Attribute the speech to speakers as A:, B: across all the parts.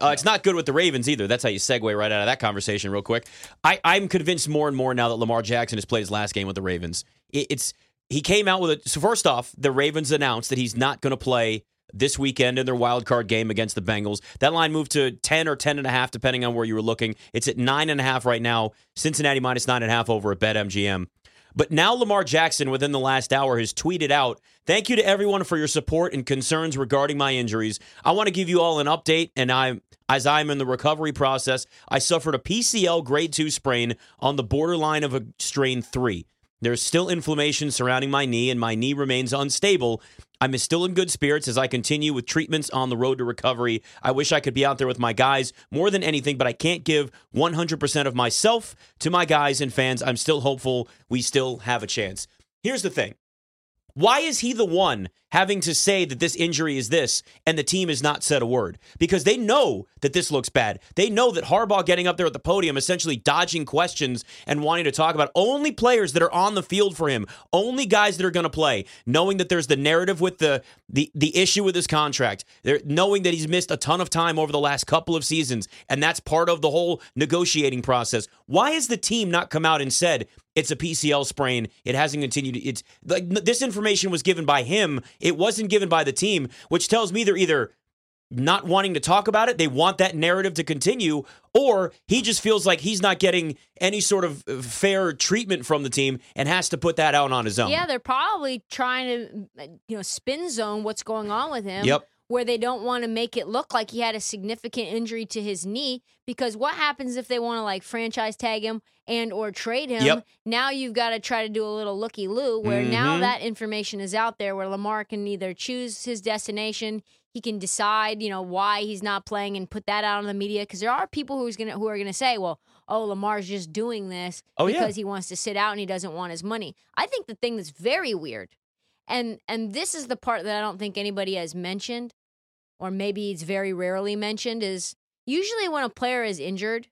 A: Uh, It's not good with the Ravens either. That's how you segue right out of that conversation real quick. I, I'm convinced more and more now that Lamar Jackson has played his last game with the Ravens. It, it's he came out with it. So first off, the Ravens announced that he's not going to play this weekend in their wild card game against the Bengals. That line moved to 10 or 10 and a half, depending on where you were looking. It's at nine and a half right now. Cincinnati minus nine and a half over at BetMGM. But now Lamar Jackson, within the last hour, has tweeted out, Thank you to everyone for your support and concerns regarding my injuries. I want to give you all an update, and I as I'm in the recovery process, I suffered a PCL grade 2 sprain on the borderline of a strain 3. There's still inflammation surrounding my knee, and my knee remains unstable. I'm still in good spirits as I continue with treatments on the road to recovery. I wish I could be out there with my guys more than anything, but I can't give 100% of myself to my guys and fans. I'm still hopeful we still have a chance. Here's the thing why is he the one having to say that this injury is this and the team has not said a word? Because they know that this looks bad. They know that Harbaugh getting up there at the podium, essentially dodging questions and wanting to talk about only players that are on the field for him, only guys that are going to play, knowing that there's the narrative with the the the issue with his contract, They're, knowing that he's missed a ton of time over the last couple of seasons, and that's part of the whole negotiating process. Why has the team not come out and said it's a PCL sprain. It hasn't continued. It's like this information was given by him. It wasn't given by the team, which tells me they're either not wanting to talk about it. They want that narrative to continue, or he just feels like he's not getting any sort of uh, fair treatment from the team and has to put that out on his own.
B: Yeah, they're probably trying to, you know, spin zone what's going on with him.
A: Yep
B: where they don't want to make it look like he had a significant injury to his knee because what happens if they want to like franchise tag him and or trade him
A: yep.
B: now you've got to try to do a little looky loo where mm-hmm. now that information is out there where lamar can either choose his destination he can decide you know why he's not playing and put that out on the media because there are people who's gonna who are gonna say well oh lamar's just doing this
A: oh,
B: because
A: yeah.
B: he wants to sit out and he doesn't want his money i think the thing that's very weird and and this is the part that I don't think anybody has mentioned, or maybe it's very rarely mentioned, is usually when a player is injured,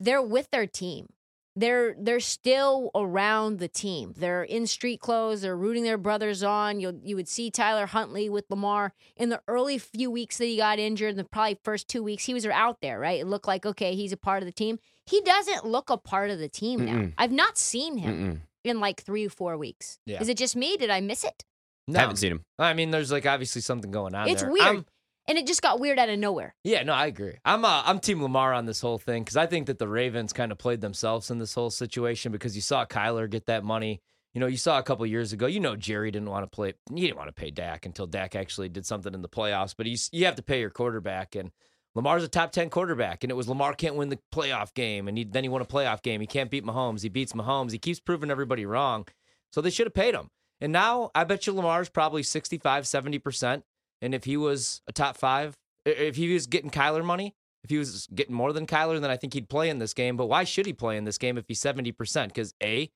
B: they're with their team. They're they're still around the team. They're in street clothes. They're rooting their brothers on. You you would see Tyler Huntley with Lamar in the early few weeks that he got injured. The probably first two weeks he was out there. Right, it looked like okay, he's a part of the team. He doesn't look a part of the team
A: Mm-mm.
B: now. I've not seen him.
A: Mm-mm
B: in like three or four weeks.
C: Yeah.
B: Is it just me? Did I miss it?
A: No. I haven't seen him.
C: I mean, there's like obviously something going on.
B: It's
C: there.
B: weird.
C: I'm,
B: and it just got weird out of nowhere.
C: Yeah, no, I agree. I'm uh, I'm Team Lamar on this whole thing because I think that the Ravens kind of played themselves in this whole situation because you saw Kyler get that money. You know, you saw a couple years ago. You know, Jerry didn't want to play. He didn't want to pay Dak until Dak actually did something in the playoffs. But he's you have to pay your quarterback, and Lamar's a top ten quarterback, and it was Lamar can't win the playoff game, and he, then he won a playoff game. He can't beat Mahomes. He beats Mahomes. He keeps proving everybody wrong. So they should have paid him. And now I bet you Lamar's probably 65, 70%. And if he was a top five, if he was getting Kyler money, if he was getting more than Kyler, then I think he'd play in this game. But why should he play in this game if he's 70%? Because A,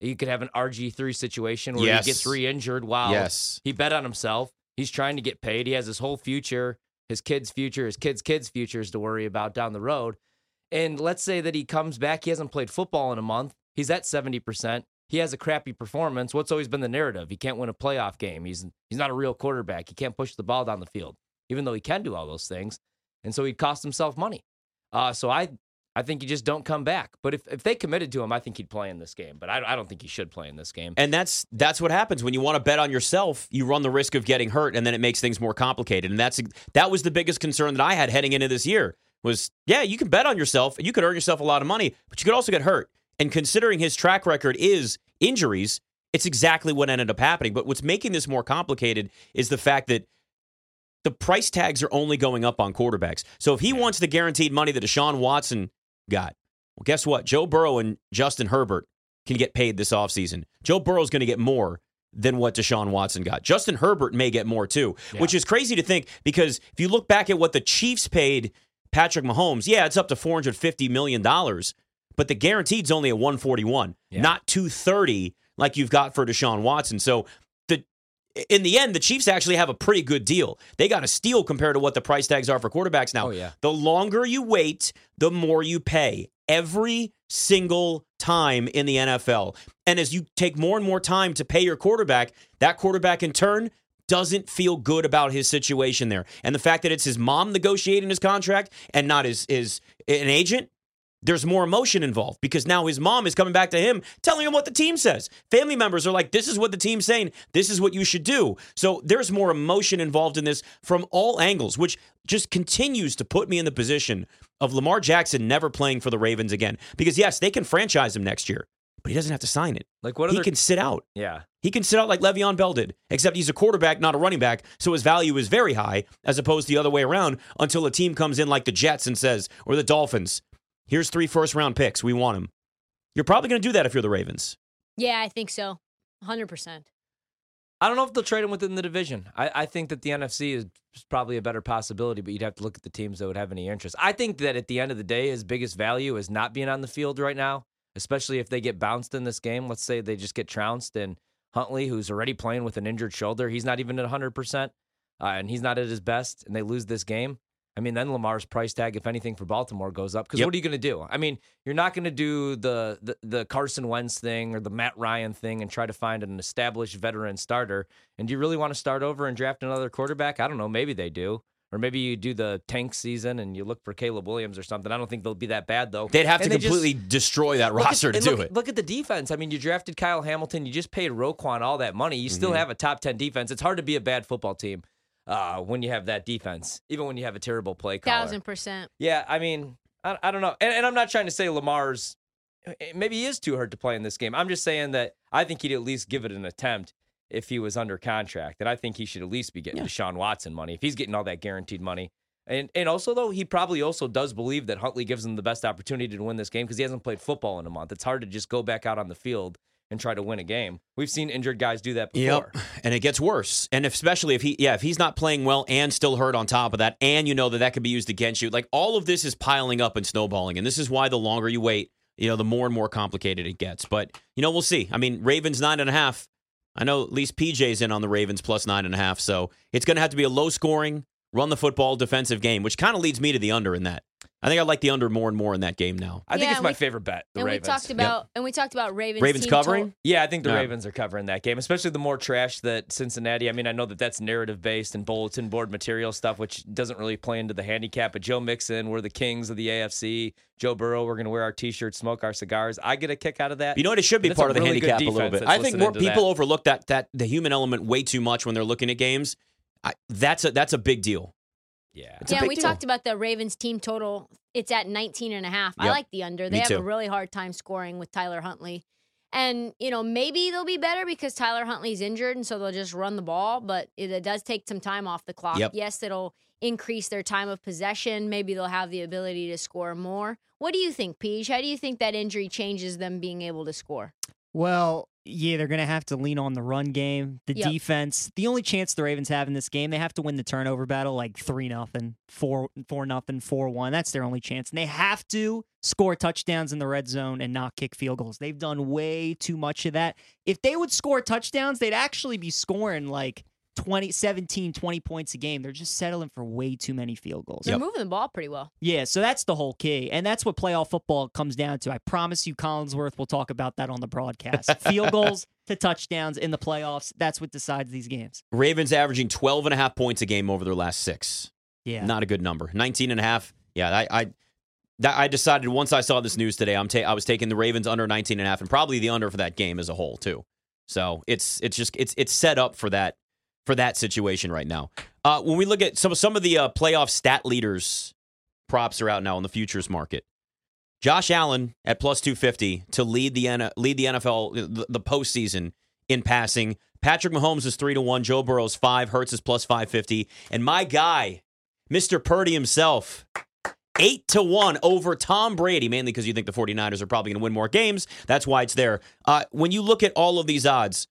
C: you could have an RG3 situation where
A: yes.
C: he gets re injured while
A: yes.
C: he bet on himself. He's trying to get paid. He has his whole future, his kid's future, his kid's kids' futures to worry about down the road. And let's say that he comes back, he hasn't played football in a month, he's at 70% he has a crappy performance, what's always been the narrative? He can't win a playoff game. He's he's not a real quarterback. He can't push the ball down the field, even though he can do all those things. And so he cost himself money. Uh, so I I think you just don't come back. But if, if they committed to him, I think he'd play in this game. But I, I don't think he should play in this game.
A: And that's that's what happens when you want to bet on yourself. You run the risk of getting hurt, and then it makes things more complicated. And that's that was the biggest concern that I had heading into this year. Was yeah, you can bet on yourself, and you could earn yourself a lot of money, but you could also get hurt. And considering his track record is injuries, it's exactly what ended up happening. But what's making this more complicated is the fact that the price tags are only going up on quarterbacks. So if he wants the guaranteed money that Deshaun Watson got, well, guess what? Joe Burrow and Justin Herbert can get paid this offseason. Joe Burrow's going to get more than what Deshaun Watson got. Justin Herbert may get more too, yeah. which is crazy to think because if you look back at what the Chiefs paid Patrick Mahomes, yeah, it's up to $450 million but the guaranteed's only at 141, yeah. not 230 like you've got for Deshaun Watson. So in the end, the Chiefs actually have a pretty good deal. They got a steal compared to what the price tags are for quarterbacks now.
C: Oh, yeah.
A: The longer you wait, the more you pay. Every single time in the NFL. And as you take more and more time to pay your quarterback, that quarterback in turn doesn't feel good about his situation there. And the fact that it's his mom negotiating his contract and not his his an agent, there's more emotion involved because now his mom is coming back to him telling him what the team says. Family members are like, this is what the team's saying. This is what you should do. So there's more emotion involved in this from all angles, which just continues to put me in the position of Lamar Jackson never playing for the Ravens again. Because yes, they can franchise him next year, but he doesn't have to sign it.
C: Like what
A: he
C: other?
A: can sit out.
C: yeah.
A: He can sit out like Le'Veon Bell did, except he's a quarterback, not a running back, so his value is very high, as opposed to the other way around, until a team comes in like the Jets and says, or the Dolphins, here's three first round picks. We want him. You're probably going to do that if you're the Ravens.
B: Yeah, I think so. 100%.
C: I don't know if they'll trade him within the division. I, I think that the NFC is probably a better possibility, but you'd have to look at the teams that would have any interest. I think that at the end of the day, his biggest value is not being on the field right now, especially if they get bounced in this game. Let's say they just get trounced and Huntley, who's already playing with an injured shoulder, he's not even at 100%, uh, and he's not at his best, and they lose this game. I mean, then Lamar's price tag, if anything, for Baltimore goes up. Because
A: Yep.
C: what are you going to do? I mean, you're not going to do the, the the Carson Wentz thing or the Matt Ryan thing and try to find an established veteran starter. And do you really want to start over and draft another quarterback? I don't know. Maybe they do. Or maybe you do the tank season and you look for Caleb Williams or something. I don't think they'll be that bad though.
A: They'd have to
C: And just-
A: completely destroy that
C: Look at-
A: roster to do
C: look,
A: it.
C: Look at the defense. I mean, you drafted Kyle Hamilton. You just paid Roquan all that money. You still
A: Mhm.
C: have a top 10 defense. It's hard to be a bad football team uh, when you have that defense, even when you have a terrible play caller.
B: Thousand percent.
C: Yeah, I mean, I, I don't know. And, and I'm not trying to say Lamar's, eh, maybe he is too hurt to play in this game. I'm just saying that I think he'd at least give it an attempt if he was under contract. And I think he should at least be getting
A: Yeah.
C: Deshaun Watson money if he's getting all that guaranteed money. And and also though he probably also does believe that Huntley gives him the best opportunity to win this game because he hasn't played football in a month. It's hard to just go back out on the field and try to win a game. We've seen injured guys do that before.
A: Yep. And it gets worse. And if, especially if he, yeah, if he's not playing well and still hurt on top of that, and you know that that could be used against you, like all of this is piling up and snowballing. And this is why the longer you wait, you know, the more and more complicated it gets. But, you know, we'll see. I mean, Ravens nine and a half. I know at least PJ's in on the Ravens plus nine and a half. So it's going to have to be a low scoring, run the football defensive game, which kind of leads me to the under in that. I think I like the under more and more in that game now.
C: I think it's my
B: we-
C: favorite bet. The
B: and
C: Ravens.
B: we talked about and we talked about Ravens.
A: Ravens
B: team
A: covering?
B: total-
C: Yeah, I think the
A: Yeah.
C: Ravens are covering that game, especially the more trash that Cincinnati. I mean, I know that that's narrative based and bulletin board material stuff, which doesn't really play into the handicap. But Joe Mixon, we're the kings of the AFC. Joe Burrow, we're going to wear our t-shirts, smoke our cigars. I get a kick out of that.
A: You know what? It should be part of the
C: really
A: handicap a little bit. I think more people
C: that.
A: overlook that that the human element way too much when they're looking at games. I, that's a that's a big deal.
C: Yeah,
A: It's a
B: yeah,
A: big
B: we
A: deal.
B: talked about the Ravens team total. It's at 19 and a half. I like the under. They
A: Me
B: have
A: too.
B: a really hard time scoring with Tyler Huntley. And, you know, maybe they'll be better because Tyler Huntley's injured and so they'll just run the ball, but it, it does take some time off the clock.
A: Yep.
B: Yes, it'll increase their time of possession. Maybe they'll have the ability to score more. What do you think, Peach? How do you think that injury changes them being able to score?
D: Well, yeah, they're going to have to lean on the run game, the
B: Yep.
D: defense. The only chance the Ravens have in this game, they have to win the turnover battle like 3 nothing, 4 4 nothing, 4-1. That's their only chance. And they have to score touchdowns in the red zone and not kick field goals. They've done way too much of that. If they would score touchdowns, they'd actually be scoring like 20 17 20 points a game. They're just settling for way too many field goals.
B: They're moving the ball pretty well.
D: Yeah, so that's the whole key. And that's what playoff football comes down to. I promise you, Collinsworth will talk about that on the broadcast. Field goals to touchdowns in the playoffs. That's what decides these games.
A: Ravens averaging 12 and a half points a game over their last six.
D: Yeah.
A: Not a good number. 19 and a half. Yeah, I I, that, I decided once I saw this news today, I'm ta- I was taking the Ravens under 19 and a half and probably the under for that game as a whole too. So, it's it's just it's it's set up for that for that situation right now. Uh, when we look at some some of the uh, playoff stat leaders props are out now in the futures market. Josh Allen at plus 250 to lead the lead the NFL the, the postseason in passing. Patrick Mahomes is 3 to 1, Joe Burrow's 5, Hurts is plus 550, and my guy, Mr. Purdy himself, 8 to 1 over Tom Brady, mainly because you think the 49ers are probably going to win more games. That's why it's there. Uh, when you look at all of these odds,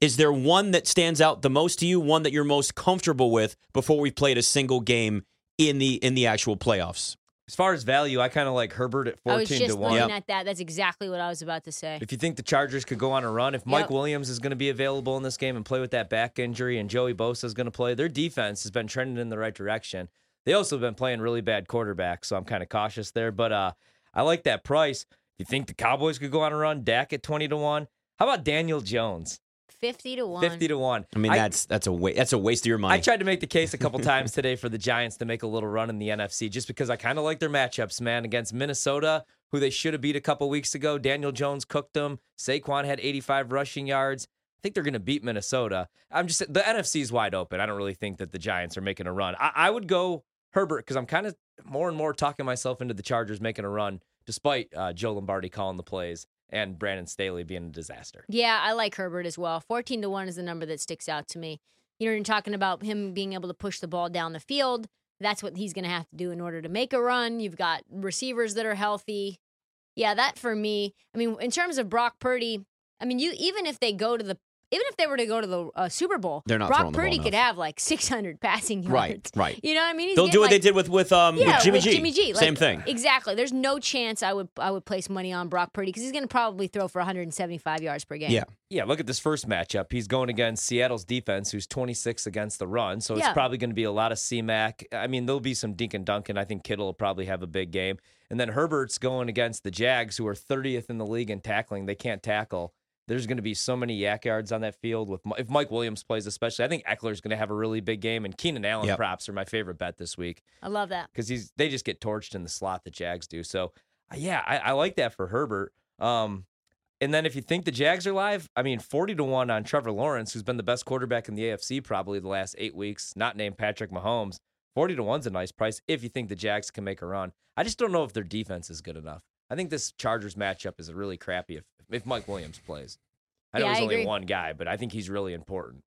A: is there one that stands out the most to you, one that you're most comfortable with before we've played a single game in the in the actual playoffs?
C: as far as value, I kind of like Herbert at fourteen
B: I was just
C: to one.
B: looking at that. That's exactly what I was about to say.
C: If you think the Chargers could go on a run, if Mike
B: Yep.
C: Williams is going to be available in this game and play with that back injury, and Joey Bosa is going to play, their defense has been trending in the right direction. They also have been playing really bad quarterbacks, so I'm kind of cautious there. But uh, I like that price. If you think the Cowboys could go on a run, Dak at twenty to one. How about Daniel Jones?
B: 50 to 1.
C: 50 to 1.
A: I mean, that's that's a wa- that's a waste of your money.
C: I tried to make the case a couple times today for the Giants to make a little run in the NFC just because I kind of like their matchups, man, against Minnesota, who they should have beat a couple weeks ago. Daniel Jones cooked them. Saquon had 85 rushing yards. I think they're going to beat Minnesota. I'm just the NFC is wide open. I don't really think that the Giants are making a run. I, I would go Herbert because I'm kind of more and more talking myself into the Chargers making a run, despite uh, Joe Lombardi calling the plays and Brandon Staley being a disaster.
B: Yeah, I like Herbert as well. 14 to 1 is the number that sticks out to me. You know, you're talking about him being able to push the ball down the field. That's what he's going to have to do in order to make a run. You've got receivers that are healthy. Yeah, that for me. I mean, in terms of Brock Purdy, I mean, you even if they go to the even if they were to go to the uh, Super Bowl,
A: They're not
B: Brock
A: throwing the ball
B: Purdy could have like 600 passing yards.
A: right, right.
B: You know what I mean? He's
A: They'll do what they did with with um
B: yeah,
A: with Jimmy
B: with
A: G.
B: Jimmy G.
A: Same thing.
B: Exactly. There's no chance I would I would place money on Brock Purdy because he's going to probably throw for 175 yards per game.
A: Yeah.
C: Yeah, look at this first matchup. He's going against Seattle's defense, who's 26 against the run. So it's
B: Yeah.
C: probably going to be a lot of C-Mac. I mean, there'll be some Dink and Duncan. I think Kittle will probably have a big game. And then Herbert's going against the Jags, who are 30th in the league in tackling. They can't tackle. There's going to be so many YAC yards on that field. With if Mike Williams plays, especially, I think Ekeler's going to have a really big game. And Keenan Allen
A: Yep.
C: props are my favorite bet this week
B: I love that.
C: because he's they just get torched in the slot the Jags do. So uh, yeah, I, I like that for Herbert. Um, and then if you think the Jags are live, I mean, forty to one on Trevor Lawrence, who's been the best quarterback in the AFC probably the last eight weeks, not named Patrick Mahomes. Forty to one's a nice price if you think the Jags can make a run. I just don't know if their defense is good enough. I think this Chargers matchup is really crappy if if Mike Williams plays. I know
B: Yeah,
C: he's
B: I
C: only
B: agree.
C: one guy, but I think he's really important.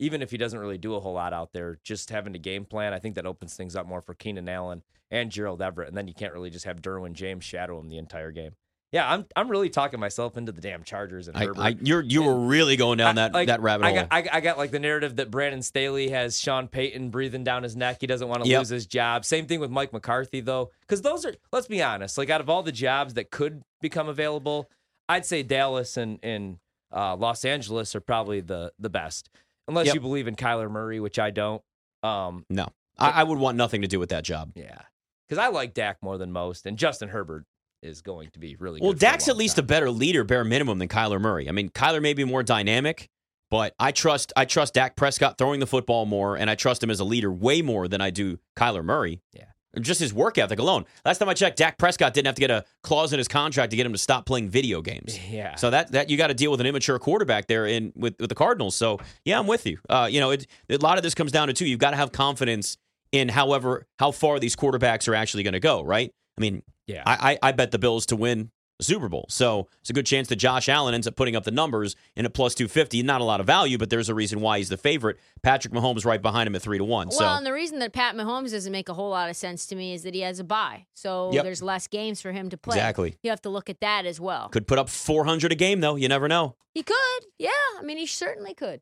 C: Even if he doesn't really do a whole lot out there, just having a game plan, I think that opens things up more for Keenan Allen and Gerald Everett. And then you can't really just have Derwin James shadow him the entire game. Yeah, I'm I'm really talking myself into the damn Chargers and
A: I,
C: Herbert.
A: I, you're you were really going down
C: I-
A: that
C: like,
A: that rabbit hole.
C: I
A: hole.
C: got, I, I got like the narrative that Brandon Staley has Sean Payton breathing down his neck. He doesn't want to
A: Yep.
C: lose his job. Same thing with Mike McCarthy, though, because those are, let's be honest, like out of all the jobs that could become available, I'd say Dallas and, and uh, Los Angeles are probably the, the best, unless
A: Yep.
C: you believe in Kyler Murray, which I don't. Um,
A: no, I, I would want nothing to do with that job.
C: yeah, because I like Dak more than most, and Justin Herbert is going to be really
A: Well, Dak's at least
C: time.
A: a better leader, bare minimum, than Kyler Murray. I mean, Kyler may be more dynamic, but I trust I trust Dak Prescott throwing the football more, and I trust him as a leader way more than I do Kyler Murray.
C: Yeah.
A: Just his work ethic alone. Last time I checked, Dak Prescott didn't have to get a clause in his contract to get him to stop playing video games.
C: Yeah.
A: So that that you got to deal with an immature quarterback there in with, with the Cardinals. So yeah, I'm with you. Uh, you know, it, a lot of this comes down to too. You've got to have confidence in however how far these quarterbacks are actually going to go. Right? I mean,
C: Yeah.
A: I, I I bet the Bills to win Super Bowl. So it's a good chance that Josh Allen ends up putting up the numbers in a plus two fifty. Not a lot of value, but there's a reason why he's the favorite. Patrick Mahomes right behind him at three to one.
B: Well,
A: so
B: and the reason that Pat Mahomes doesn't make a whole lot of sense to me is that he has a bye. So
A: Yep.
B: there's less games for him to play.
A: Exactly.
B: You have to look at that as well.
A: could put up four hundred a game though. You never know.
B: He could. Yeah. I mean, he certainly could.